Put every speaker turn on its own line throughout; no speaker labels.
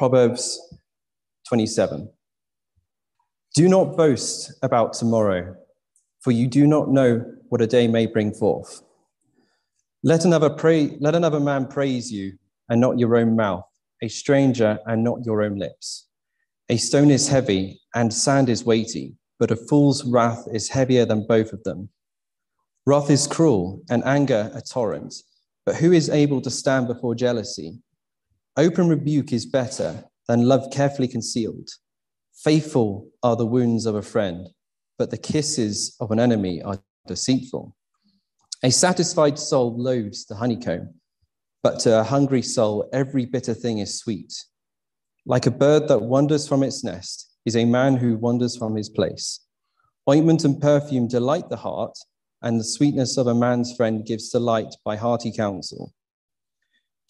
Proverbs 27. Do not boast about tomorrow, for you do not know what a day may bring forth. Let another, pray, let another man praise you, and not your own mouth, a stranger, and not your own lips. A stone is heavy, and sand is weighty, but a fool's wrath is heavier than both of them. Wrath is cruel, and anger a torrent, but who is able to stand before jealousy? Open rebuke is better than love carefully concealed. Faithful are the wounds of a friend, but the kisses of an enemy are deceitful. A satisfied soul loathes the honeycomb, but to a hungry soul, every bitter thing is sweet. Like a bird that wanders from its nest is a man who wanders from his place. Ointment and perfume delight the heart, and the sweetness of a man's friend gives delight by hearty counsel.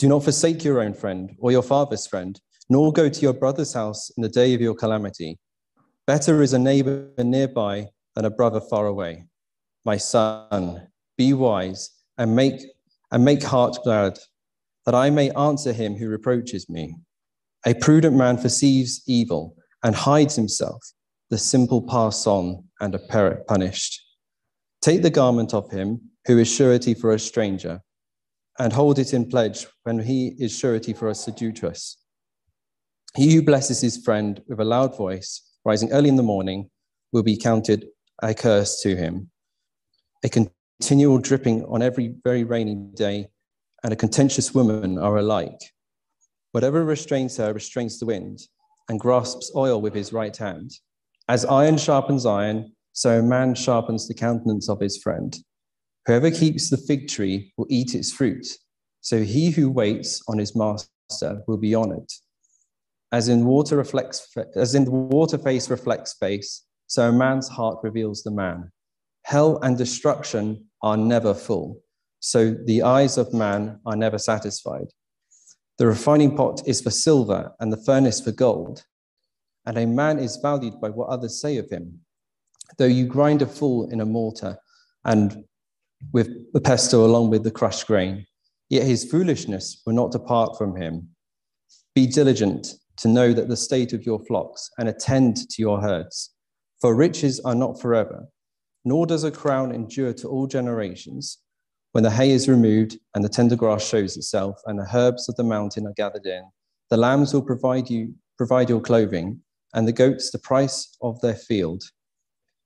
Do not forsake your own friend or your father's friend nor go to your brother's house in the day of your calamity. Better is a neighbor nearby than a brother far away. My son, be wise and make, and make heart glad, that I may answer him who reproaches me. A prudent man perceives evil and hides himself. The simple pass on and are punished. Take the garment of him who is surety for a stranger, and hold it in pledge when he is surety for a sedutress. He who blesses his friend with a loud voice, rising early in the morning, will be counted a curse to him. A continual dripping on every very rainy day and a contentious woman are alike. Whatever restrains her restrains the wind and grasps oil with his right hand. As iron sharpens iron, so a man sharpens the countenance of his friend. Whoever keeps the fig tree will eat its fruit, so he who waits on his master will be honored. As in water reflects, as in the water face reflects face, so a man's heart reveals the man. Hell and destruction are never full, so the eyes of man are never satisfied. The refining pot is for silver and the furnace for gold, and a man is valued by what others say of him. Though you grind a fool in a mortar and with the pestle along with the crushed grain, yet his foolishness will not depart from him. Be diligent to know that the state of your flocks and attend to your herds. For riches are not forever, nor does a crown endure to all generations. When the hay is removed and the tender grass shows itself, and the herbs of the mountain are gathered in, the lambs will provide you provide your clothing, and the goats the price of their field.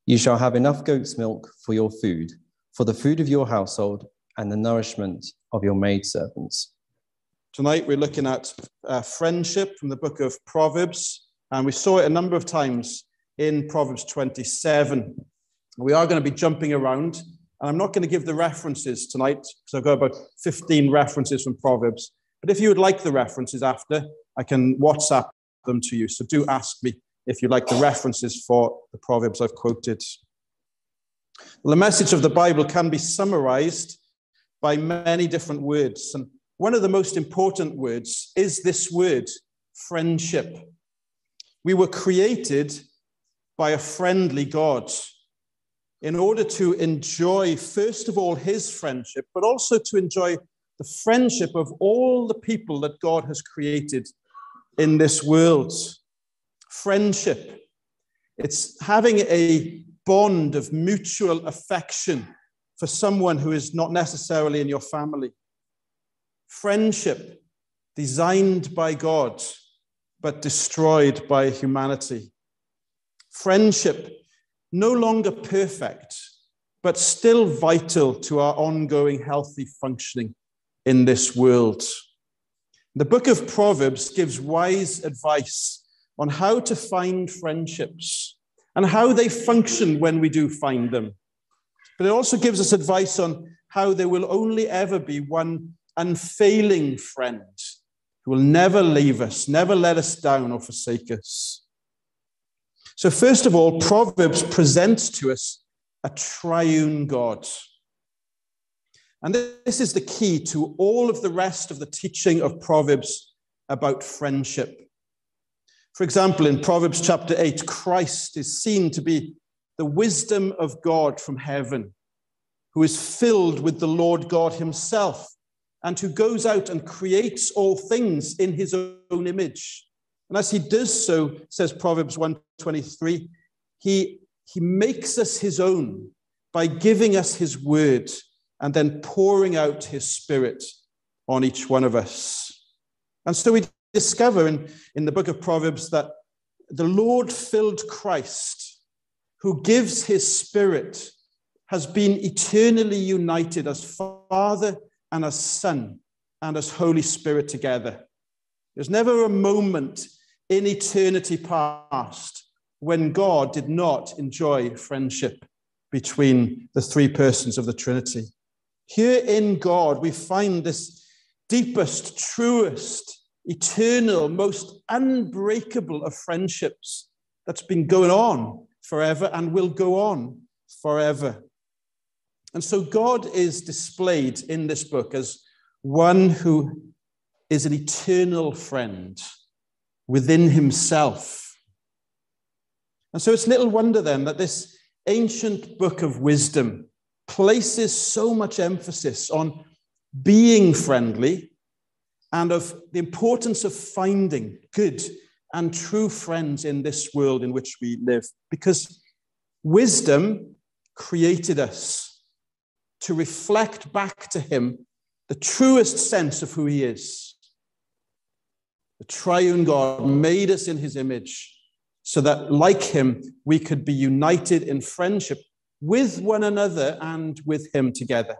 You shall have enough goat's milk for your food, for the food of your household, and the nourishment of your maidservants.
Tonight we're looking at uh, friendship from the book of Proverbs, and we saw it a number of times in Proverbs 27. We are going to be jumping around, and I'm not going to give the references tonight because I've got about 15 references from Proverbs. But if you would like the references after, I can WhatsApp them to you. So do ask me if you like the references for the Proverbs I've quoted. The message of the Bible can be summarized by many different words. And one of the most important words is this word, friendship. We were created by a friendly God in order to enjoy, first of all, his friendship, but also to enjoy the friendship of all the people that God has created in this world. Friendship. It's having a bond of mutual affection for someone who is not necessarily in your family friendship designed by God, but destroyed by humanity. Friendship no longer perfect, but still vital to our ongoing healthy functioning in this world. The book of Proverbs gives wise advice on how to find friendships and how they function when we do find them. But it also gives us advice on how there will only ever be one unfailing friend who will never leave us, never let us down or forsake us. So, first of all, Proverbs presents to us a triune God. And this is the key to all of the rest of the teaching of Proverbs about friendship. For example, in Proverbs chapter 8, Christ is seen to be the wisdom of God from heaven, who is filled with the Lord God himself and who goes out and creates all things in his own image. And as he does so, says Proverbs 123, he, he makes us his own by giving us his word and then pouring out his spirit on each one of us. And so we discover in, in the book of Proverbs that the Lord filled Christ, who gives his spirit, has been eternally united as Father and as Son and as Holy Spirit together. There's never a moment in eternity past when God did not enjoy friendship between the three persons of the Trinity. Here in God, we find this deepest, truest, eternal, most unbreakable of friendships that's been going on forever and will go on forever. And so God is displayed in this book as one who is an eternal friend within himself. And so it's little wonder then that this ancient book of wisdom places so much emphasis on being friendly and of the importance of finding good and true friends in this world in which we live. Because wisdom created us to reflect back to Him the truest sense of who He is. The triune God made us in His image so that, like Him, we could be united in friendship with one another and with Him together.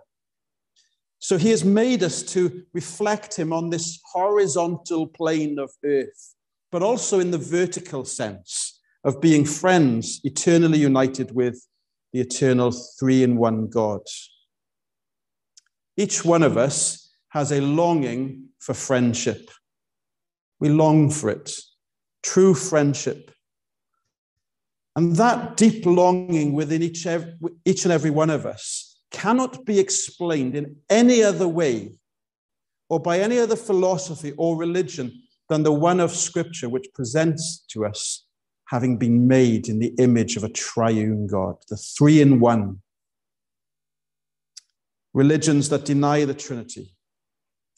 So He has made us to reflect Him on this horizontal plane of earth, but also in the vertical sense of being friends, eternally united with the eternal three in one God. Each one of us has a longing for friendship. We long for it, true friendship. And that deep longing within each, each and every one of us cannot be explained in any other way or by any other philosophy or religion than the one of Scripture, which presents to us having been made in the image of a triune God, the three in one. Religions that deny the Trinity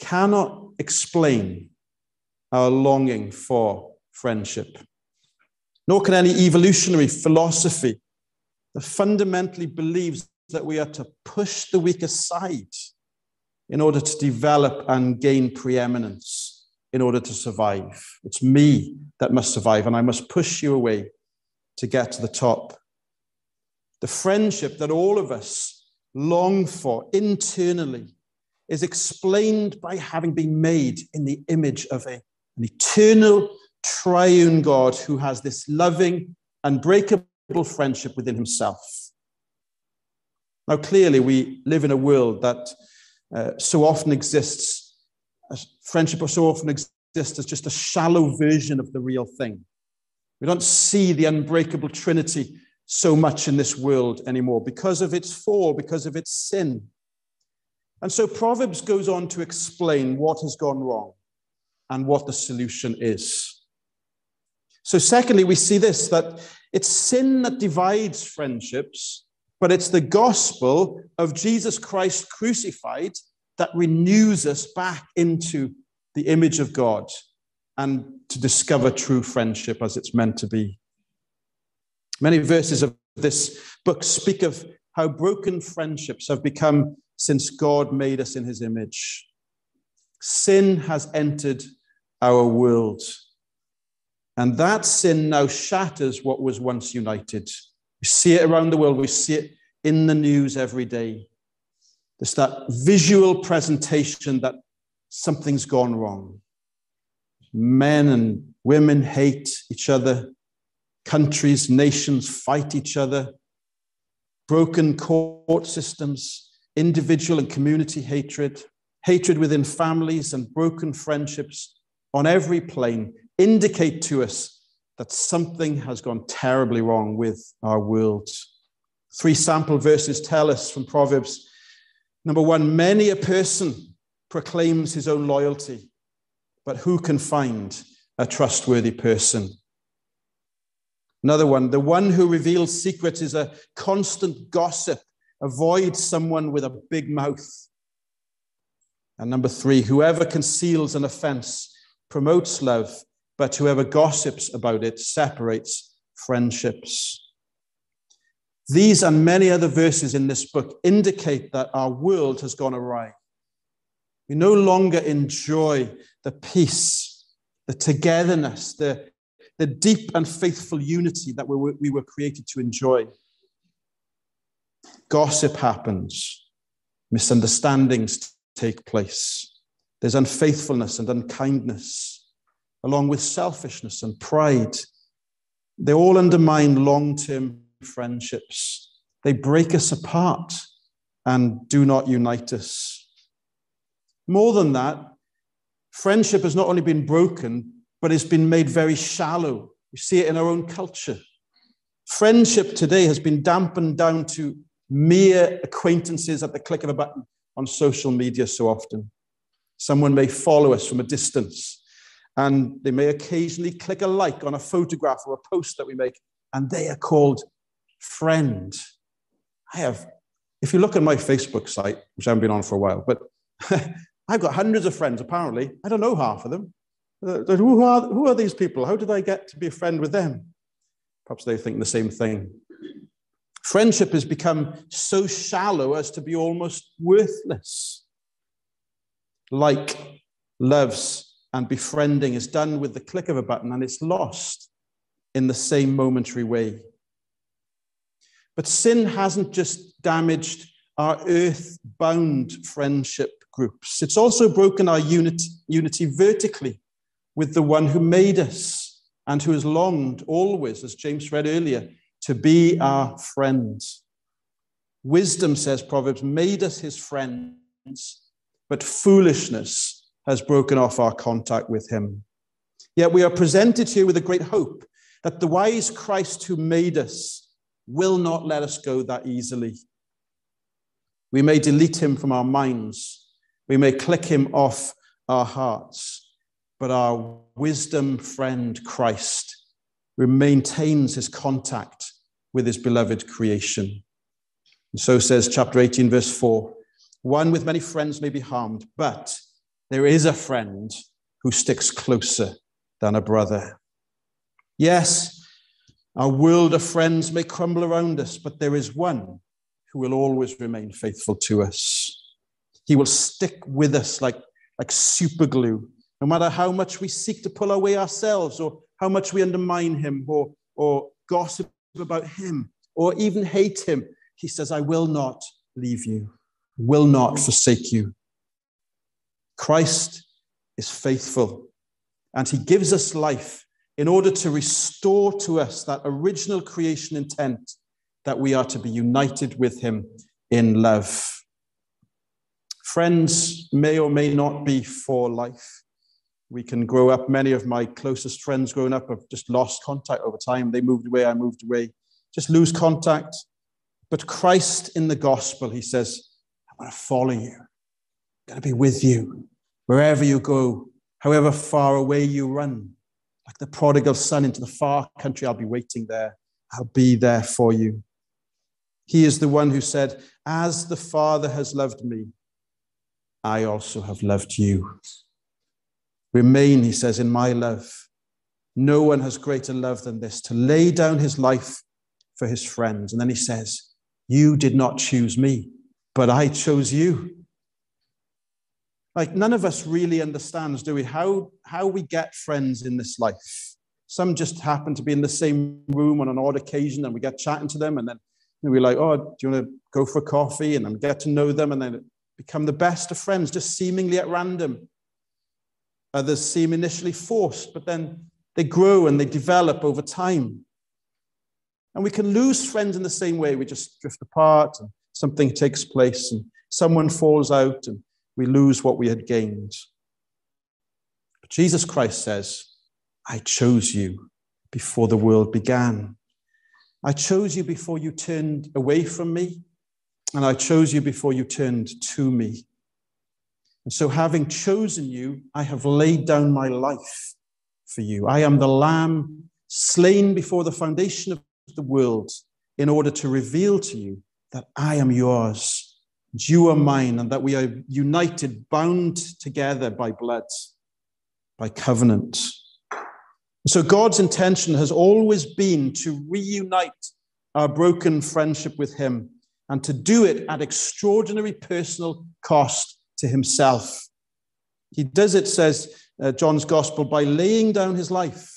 cannot explain our longing for friendship nor can any evolutionary philosophy that fundamentally believes that we are to push the weak aside in order to develop and gain preeminence in order to survive. It's me that must survive, and I must push you away to get to the top. The friendship that all of us long for internally is explained by having been made in the image of a, an eternal triune God who has this loving, unbreakable friendship within himself. Now, clearly, we live in a world that uh, so often exists, friendship so often exists as just a shallow version of the real thing. We don't see the unbreakable Trinity so much in this world anymore because of its fall, because of its sin. And so Proverbs goes on to explain what has gone wrong and what the solution is. So, secondly, we see this that it's sin that divides friendships, but it's the gospel of Jesus Christ crucified that renews us back into the image of God and to discover true friendship as it's meant to be. Many verses of this book speak of how broken friendships have become since God made us in his image. Sin has entered our world. And that sin now shatters what was once united. We see it around the world, we see it in the news every day. There's that visual presentation that something's gone wrong. Men and women hate each other, countries, nations fight each other, broken court systems, individual and community hatred, hatred within families, and broken friendships on every plane indicate to us that something has gone terribly wrong with our world. Three sample verses tell us from Proverbs. Number one, many a person proclaims his own loyalty, but who can find a trustworthy person? Another one, the one who reveals secrets is a constant gossip. Avoid someone with a big mouth. And number three, whoever conceals an offense promotes love but whoever gossips about it separates friendships. These and many other verses in this book indicate that our world has gone awry. We no longer enjoy the peace, the togetherness, the, the deep and faithful unity that we were, we were created to enjoy. Gossip happens, misunderstandings take place, there's unfaithfulness and unkindness, along with selfishness and pride. They all undermine long term friendships, they break us apart and do not unite us. More than that, friendship has not only been broken, but it's been made very shallow. We see it in our own culture. Friendship today has been dampened down to mere acquaintances at the click of a button on social media so often. Someone may follow us from a distance and they may occasionally click a like on a photograph or a post that we make, and they are called friend. I have, if you look at my Facebook site, which I haven't been on for a while, but I've got hundreds of friends, apparently. I don't know half of them. Uh, who, are, who are these people? How did I get to be a friend with them? Perhaps they think the same thing. Friendship has become so shallow as to be almost worthless. Like, loves, and befriending is done with the click of a button and it's lost in the same momentary way. But sin hasn't just damaged our earth bound friendship groups. It's also broken our unity, unity vertically with the one who made us and who has longed always, as James read earlier, to be our friend. Wisdom, says Proverbs, made us his friends, but foolishness has broken off our contact with him. Yet we are presented here with a great hope that the wise Christ who made us will not let us go that easily. We may delete him from our minds, we may click him off our hearts, but our wisdom friend Christ maintains his contact with his beloved creation. And so says chapter 18, verse 4 One with many friends may be harmed, but there is a friend who sticks closer than a brother. Yes, our world of friends may crumble around us, but there is one who will always remain faithful to us. He will stick with us like, like super glue, no matter how much we seek to pull away ourselves, or how much we undermine him, or, or gossip about him, or even hate him. He says, I will not leave you, will not forsake you. Christ is faithful, and he gives us life in order to restore to us that original creation intent that we are to be united with him in love. Friends may or may not be for life. We can grow up, many of my closest friends growing up have just lost contact over time. They moved away, I moved away, just lose contact. But Christ in the gospel, he says, I'm going to follow you, going to be with you wherever you go, however far away you run. Like the prodigal son into the far country, I'll be waiting there. I'll be there for you. He is the one who said, As the Father has loved me, I also have loved you. Remain, he says, in my love. No one has greater love than this to lay down his life for his friends. And then he says, You did not choose me, but I chose you. Like, none of us really understands, do we, how, how we get friends in this life. Some just happen to be in the same room on an odd occasion and we get chatting to them and then we're like, oh, do you want to go for coffee? And then get to know them and then become the best of friends, just seemingly at random. Others seem initially forced, but then they grow and they develop over time. And we can lose friends in the same way. We just drift apart and something takes place and someone falls out and we lose what we had gained. But Jesus Christ says, I chose you before the world began. I chose you before you turned away from me, and I chose you before you turned to me. And so, having chosen you, I have laid down my life for you. I am the lamb slain before the foundation of the world in order to reveal to you that I am yours you are mine, and that we are united, bound together by blood, by covenant. So God's intention has always been to reunite our broken friendship with Him and to do it at extraordinary personal cost to Himself. He does it, says uh, John's Gospel, by laying down His life,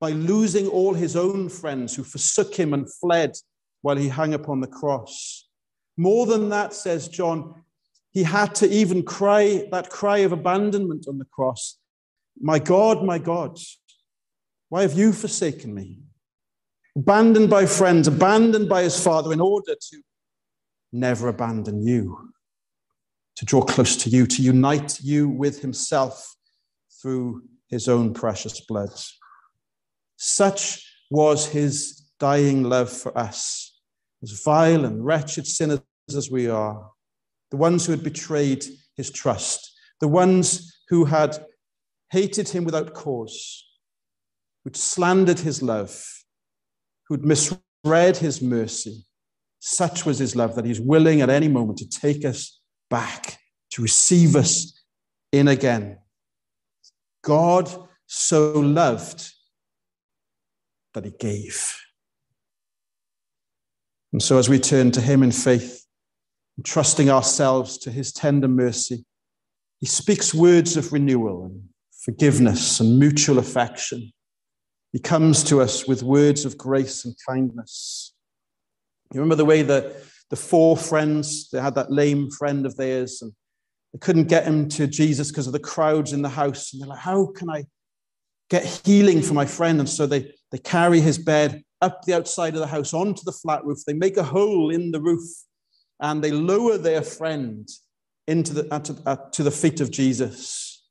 by losing all His own friends who forsook Him and fled while He hung upon the cross. More than that, says John, He had to even cry that cry of abandonment on the cross My God, my God, why have you forsaken me? Abandoned by friends, abandoned by his father in order to never abandon you, to draw close to you, to unite you with himself through his own precious blood. Such was his dying love for us, as vile and wretched sinners as we are, the ones who had betrayed his trust, the ones who had hated him without cause, who'd slandered his love, who'd misread his mercy. Such was his love that he's willing at any moment to take us back, to receive us in again. God so loved that he gave. And so, as we turn to him in faith, trusting ourselves to his tender mercy, he speaks words of renewal and forgiveness and mutual affection. He comes to us with words of grace and kindness. You remember the way that the four friends, they had that lame friend of theirs, and they couldn't get him to Jesus because of the crowds in the house. And they're like, How can I get healing for my friend? And so they, they carry his bed up the outside of the house onto the flat roof. They make a hole in the roof and they lower their friend into the, to, to the feet of Jesus.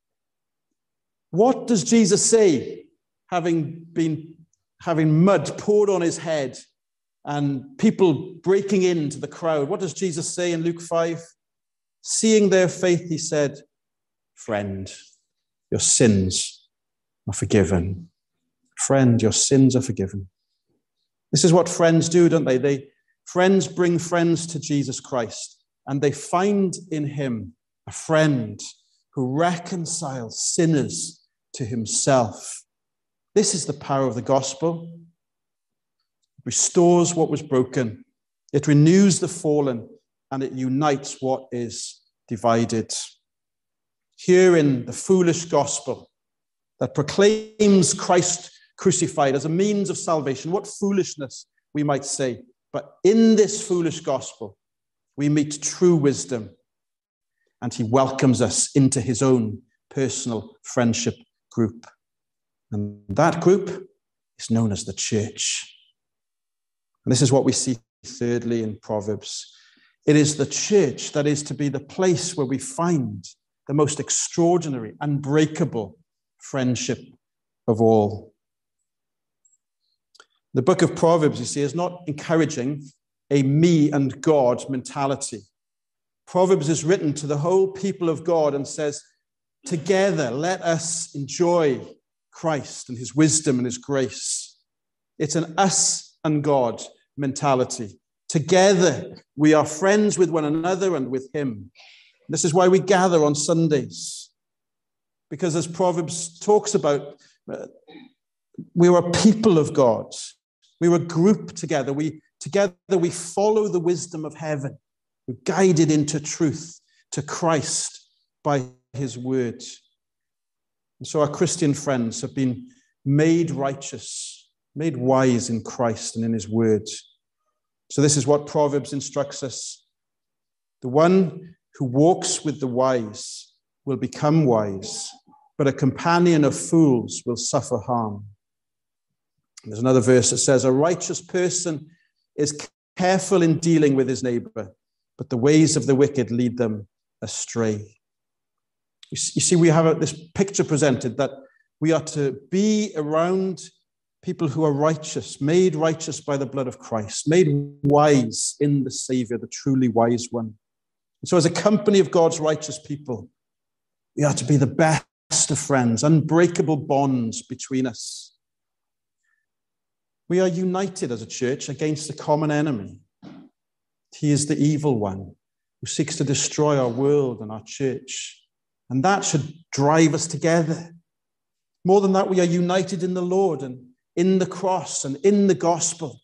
What does Jesus say having been having mud poured on his head and people breaking into the crowd. What does Jesus say in Luke 5? Seeing their faith, he said, Friend, your sins are forgiven. Friend, your sins are forgiven. This is what friends do, don't they? They friends bring friends to Jesus Christ, and they find in him a friend who reconciles sinners to himself this is the power of the gospel. It restores what was broken, it renews the fallen, and it unites what is divided. Here in the foolish gospel that proclaims Christ crucified as a means of salvation, what foolishness we might say. But in this foolish gospel, we meet true wisdom, and he welcomes us into his own personal friendship group. And that group is known as the church. And this is what we see thirdly in Proverbs. It is the church that is to be the place where we find the most extraordinary, unbreakable friendship of all. The book of Proverbs, you see, is not encouraging a me and God mentality. Proverbs is written to the whole people of God and says, Together, let us enjoy Christ and his wisdom and his grace. It's an us and God mentality. Together, we are friends with one another and with him. This is why we gather on Sundays. Because as Proverbs talks about, uh, we were people of God. We were grouped together. We together we follow the wisdom of heaven. We're guided into truth to Christ by his word. And so our Christian friends have been made righteous, made wise in Christ and in his word. So this is what Proverbs instructs us. The one who walks with the wise will become wise, but a companion of fools will suffer harm. There's another verse that says, A righteous person is careful in dealing with his neighbor, but the ways of the wicked lead them astray. You see, we have this picture presented that we are to be around people who are righteous, made righteous by the blood of Christ, made wise in the Savior, the truly wise one. And so, as a company of God's righteous people, we are to be the best of friends, unbreakable bonds between us. We are united as a church against a common enemy. He is the evil one who seeks to destroy our world and our church. And that should drive us together. More than that, we are united in the Lord and in the cross and in the gospel.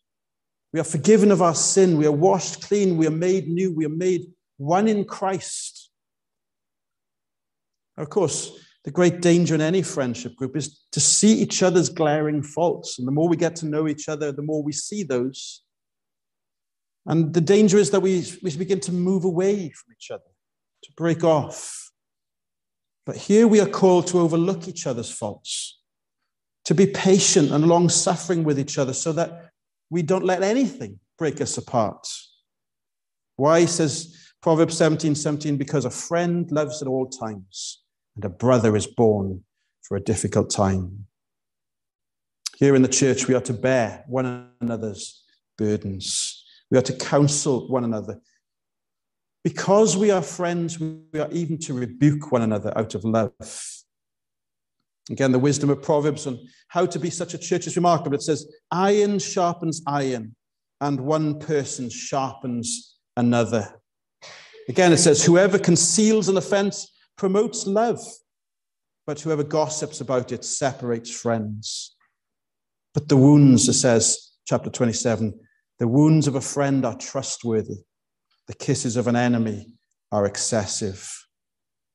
We are forgiven of our sin. We are washed clean. We are made new. We are made one in Christ. Of course, the great danger in any friendship group is to see each other's glaring faults. And the more we get to know each other, the more we see those. And the danger is that we, we begin to move away from each other, to break off. But here we are called to overlook each other's faults, to be patient and long suffering with each other so that we don't let anything break us apart. Why, says Proverbs 17 17, because a friend loves at all times, and a brother is born for a difficult time. Here in the church, we are to bear one another's burdens. We are to counsel one another. Because we are friends, we are even to rebuke one another out of love. Again, the wisdom of Proverbs on how to be such a church is remarkable. It says, Iron sharpens iron, and one person sharpens another. Again, it says, Whoever conceals an offense promotes love, but whoever gossips about it separates friends. But the wounds, it says, chapter 27, the wounds of a friend are trustworthy, the kisses of an enemy are excessive.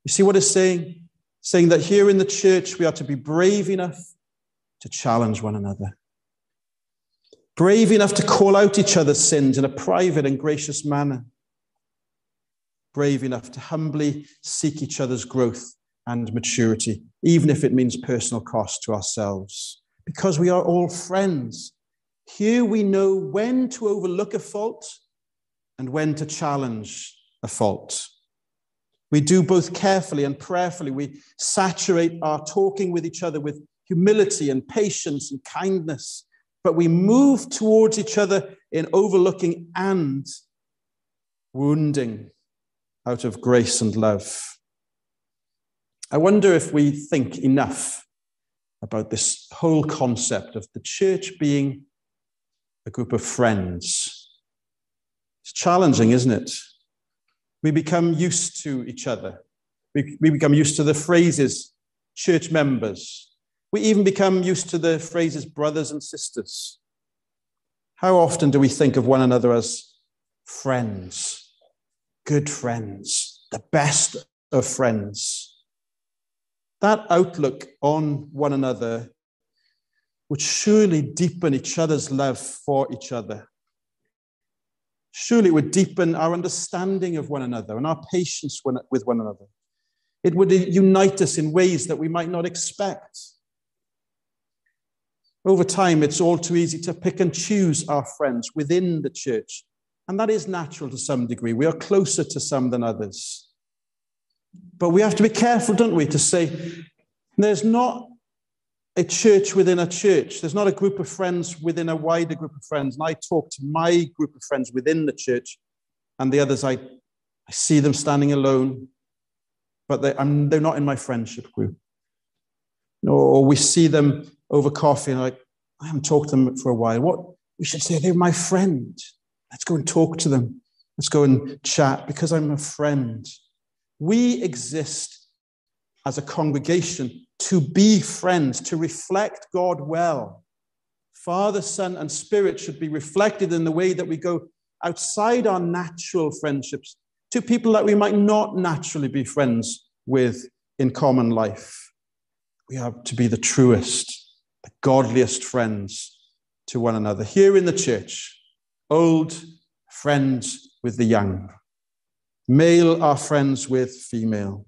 You see what it's saying? saying that here in the church we are to be brave enough to challenge one another, brave enough to call out each other's sins in a private and gracious manner, brave enough to humbly seek each other's growth and maturity, even if it means personal cost to ourselves, because we are all friends. Here we know when to overlook a fault and when to challenge a fault. We do both carefully and prayerfully. We saturate our talking with each other with humility and patience and kindness, but we move towards each other in overlooking and wounding out of grace and love. I wonder if we think enough about this whole concept of the church being a group of friends. It's challenging, isn't it? We become used to each other. We, we become used to the phrases church members. We even become used to the phrases brothers and sisters. How often do we think of one another as friends, good friends, the best of friends? That outlook on one another would surely deepen each other's love for each other Surely it would deepen our understanding of one another and our patience with one another. It would unite us in ways that we might not expect. Over time, it's all too easy to pick and choose our friends within the church. And that is natural to some degree. We are closer to some than others. But we have to be careful, don't we, to say there's not a church within a church. There's not a group of friends within a wider group of friends. And I talk to my group of friends within the church, and the others, I, I see them standing alone, but they, they're not in my friendship group. Or we see them over coffee, and like, I haven't talked to them for a while. What we should say, they're my friend. Let's go and talk to them. Let's go and chat because I'm a friend. We exist as a congregation to be friends, to reflect God well. Father, Son, and Spirit should be reflected in the way that we go outside our natural friendships to people that we might not naturally be friends with in common life. We are to be the truest, the godliest friends to one another. Here in the church, old friends with the young, male are friends with female.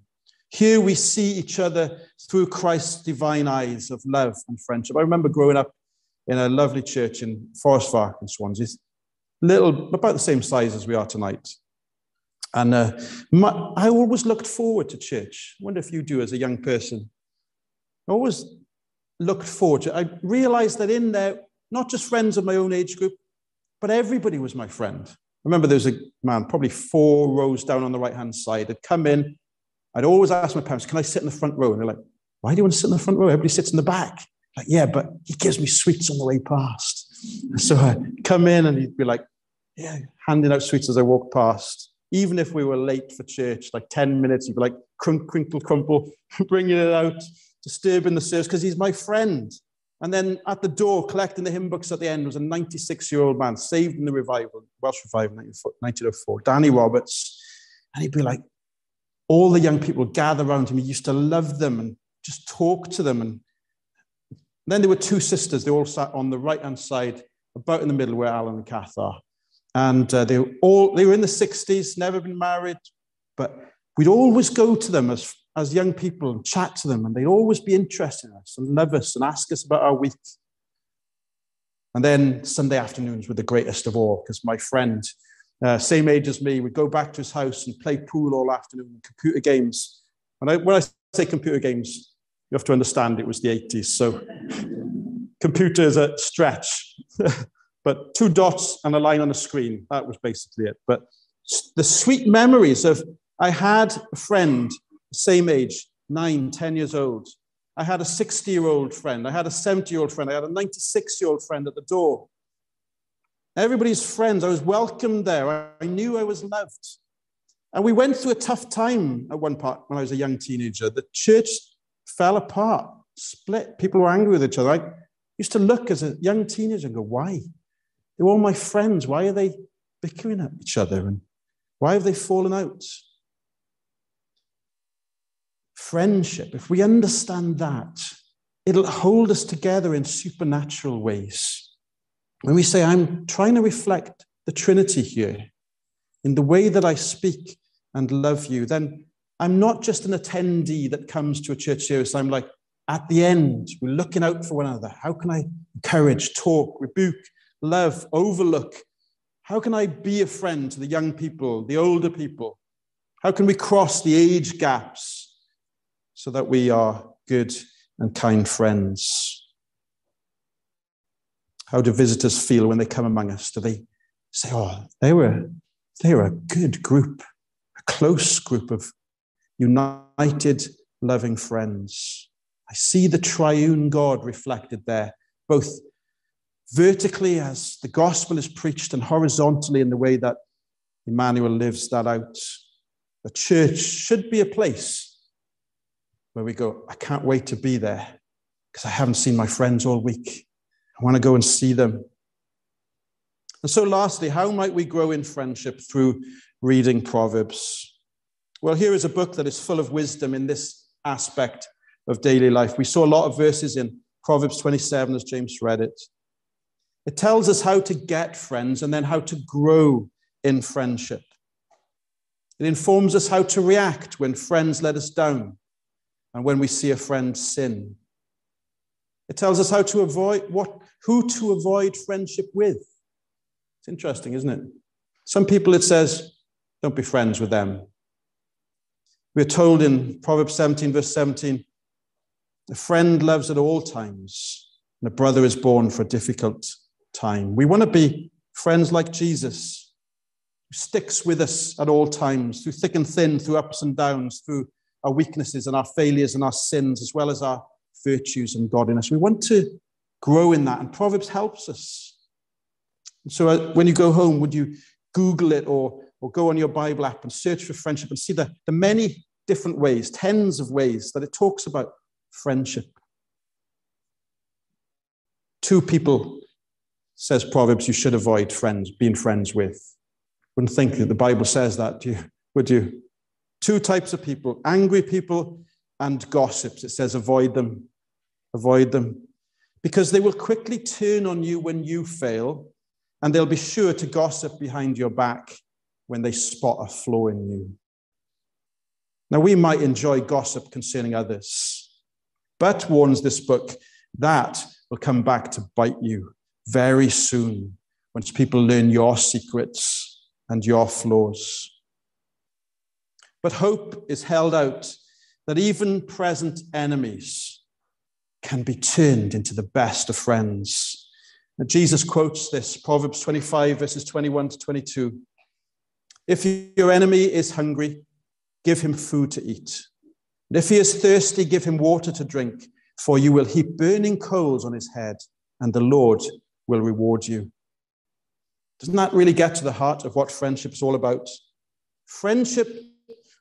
Here we see each other through Christ's divine eyes of love and friendship. I remember growing up in a lovely church in Forest Park in Swansea, little, about the same size as we are tonight. And uh, my, I always looked forward to church. I wonder if you do as a young person. I always looked forward to I realized that in there, not just friends of my own age group, but everybody was my friend. Remember there was a man, probably four rows down on the right hand side, had come in I'd always ask my parents, can I sit in the front row? And they're like, why do you want to sit in the front row? Everybody sits in the back. Like, yeah, but he gives me sweets on the way past. So I'd come in and he'd be like, yeah, handing out sweets as I walked past. Even if we were late for church, like 10 minutes, he'd be like, crinkle, crumple, bringing it out. disturbing the service because he's my friend. And then at the door, collecting the hymn books at the end, was a 96 year old man saved in the revival, Welsh revival, 1904, Danny Roberts. And he'd be like, all the young people gather around him. He used to love them and just talk to them. And then there were two sisters. They all sat on the right hand side, about in the middle where Alan and Kath are. And uh, they were all they were in the 60s, never been married, but we'd always go to them as as young people and chat to them, and they'd always be interested in us and love us and ask us about our week. And then Sunday afternoons were the greatest of all because my friend, uh, same age as me, would go back to his house and play pool all afternoon, and computer games. And I, when I say computer games, you have to understand it was the 80s. So computers a stretch, but two dots and a line on the screen. That was basically it. But the sweet memories of I had a friend same age, nine, ten years old. I had a 60 year old friend. I had a 70 year old friend. I had a 96 year old friend at the door. Everybody's friends. I was welcomed there. I knew I was loved. And we went through a tough time at one part when I was a young teenager. The church fell apart, split. People were angry with each other. I used to look as a young teenager and go, why? They're all my friends. Why are they bickering at each other? And why have they fallen out? Friendship, if we understand that, it'll hold us together in supernatural ways. When we say, I'm trying to reflect the Trinity here in the way that I speak and love you, then I'm not just an attendee that comes to a church service. I'm like, at the end, we're looking out for one another. How can I encourage, talk, rebuke, love, overlook? How can I be a friend to the young people, the older people? How can we cross the age gaps so that we are good and kind friends. How do visitors feel when they come among us? Do they say, oh, they were, they were a good group, a close group of united, loving friends? I see the triune God reflected there, both vertically as the gospel is preached and horizontally in the way that Emmanuel lives that out. The church should be a place where we go, I can't wait to be there because I haven't seen my friends all week. I want to go and see them. And so, lastly, how might we grow in friendship through reading Proverbs? Well, here is a book that is full of wisdom in this aspect of daily life. We saw a lot of verses in Proverbs 27 as James read it. It tells us how to get friends and then how to grow in friendship. It informs us how to react when friends let us down and when we see a friend sin. It tells us how to avoid what who to avoid friendship with. It's interesting, isn't it? Some people it says, don't be friends with them. We're told in Proverbs 17, verse 17, a friend loves at all times, and a brother is born for a difficult time. We want to be friends like Jesus, who sticks with us at all times, through thick and thin, through ups and downs, through our weaknesses and our failures and our sins, as well as our virtues and godliness. We want to grow in that, and Proverbs helps us. So uh, when you go home, would you Google it or, or go on your Bible app and search for friendship and see the, the many different ways, tens of ways that it talks about friendship? Two people, says Proverbs, you should avoid friends, being friends with. Wouldn't think that the Bible says that, do you? would you? Two types of people angry people and gossips. It says, avoid them. Avoid them. Because they will quickly turn on you when you fail, and they'll be sure to gossip behind your back when they spot a flaw in you. Now, we might enjoy gossip concerning others, but warns this book that will come back to bite you very soon once people learn your secrets and your flaws. But hope is held out that even present enemies can be turned into the best of friends. And Jesus quotes this Proverbs 25, verses 21 to 22. If your enemy is hungry, give him food to eat. And if he is thirsty, give him water to drink, for you will heap burning coals on his head, and the Lord will reward you. Doesn't that really get to the heart of what friendship is all about? Friendship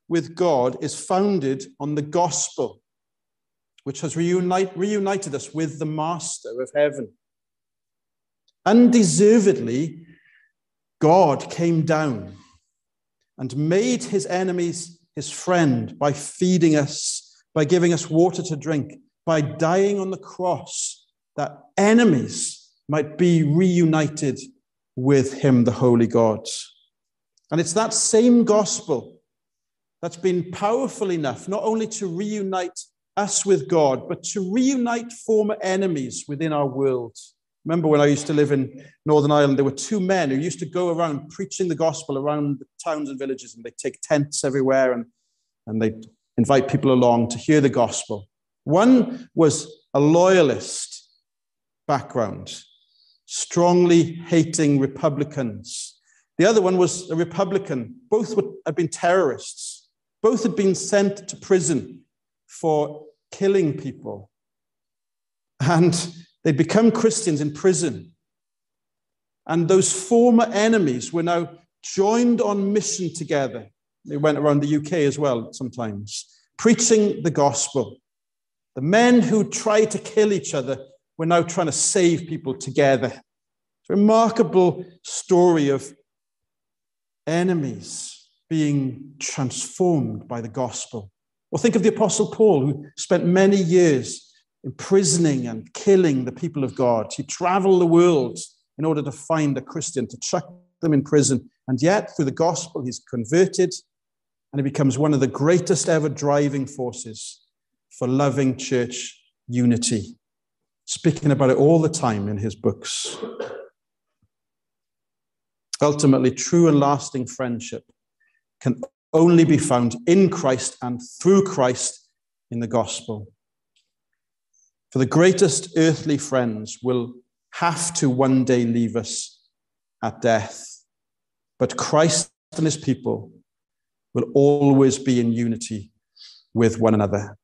with God is founded on the gospel. which has reunite, reunited us with the Master of heaven. Undeservedly, God came down and made his enemies his friend by feeding us, by giving us water to drink, by dying on the cross, that enemies might be reunited with him, the Holy God. And it's that same gospel that's been powerful enough not only to reunite us with God, but to reunite former enemies within our world. Remember when I used to live in Northern Ireland, there were two men who used to go around preaching the gospel around the towns and villages, and they'd take tents everywhere and, and they'd invite people along to hear the gospel. One was a loyalist background, strongly hating Republicans. The other one was a Republican. Both had been terrorists. Both had been sent to prison for killing people. And they'd become Christians in prison. And those former enemies were now joined on mission together. They went around the UK as well sometimes, preaching the gospel. The men who tried to kill each other were now trying to save people together. It's a remarkable story of enemies being transformed by the gospel. Or think of the Apostle Paul, who spent many years imprisoning and killing the people of God. He traveled the world in order to find a Christian, to chuck them in prison. And yet, through the gospel, he's converted and he becomes one of the greatest ever driving forces for loving church unity, speaking about it all the time in his books. Ultimately, true and lasting friendship can only be found in Christ and through Christ in the gospel. For the greatest earthly friends will have to one day leave us at death, but Christ and his people will always be in unity with one another.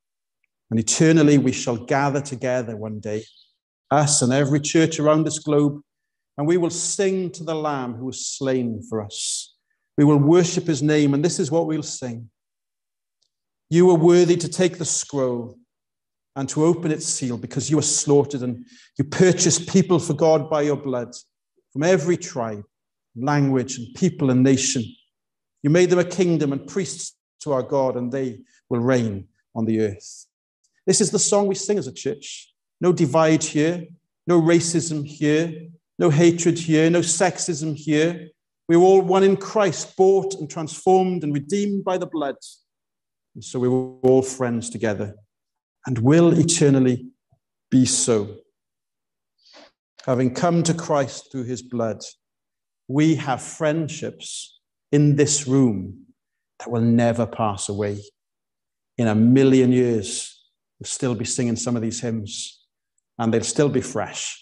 And eternally we shall gather together one day, us and every church around this globe, and we will sing to the Lamb who was slain for us. We will worship his name, and this is what we'll sing. You are worthy to take the scroll and to open its seal because you were slaughtered and you purchased people for God by your blood from every tribe, language, and people and nation. You made them a kingdom and priests to our God, and they will reign on the earth. This is the song we sing as a church. No divide here, no racism here, no hatred here, no sexism here. We were all one in Christ, bought and transformed and redeemed by the blood. And so we were all friends together and will eternally be so. Having come to Christ through his blood, we have friendships in this room that will never pass away. In a million years, we'll still be singing some of these hymns, and they'll still be fresh.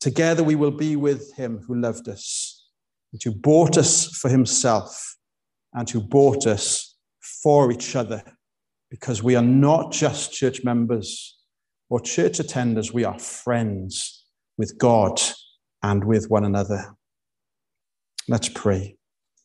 Together, we will be with him who loved us, and who bought us for himself, and who bought us for each other because we are not just church members or church attenders, we are friends with God and with one another. Let's pray.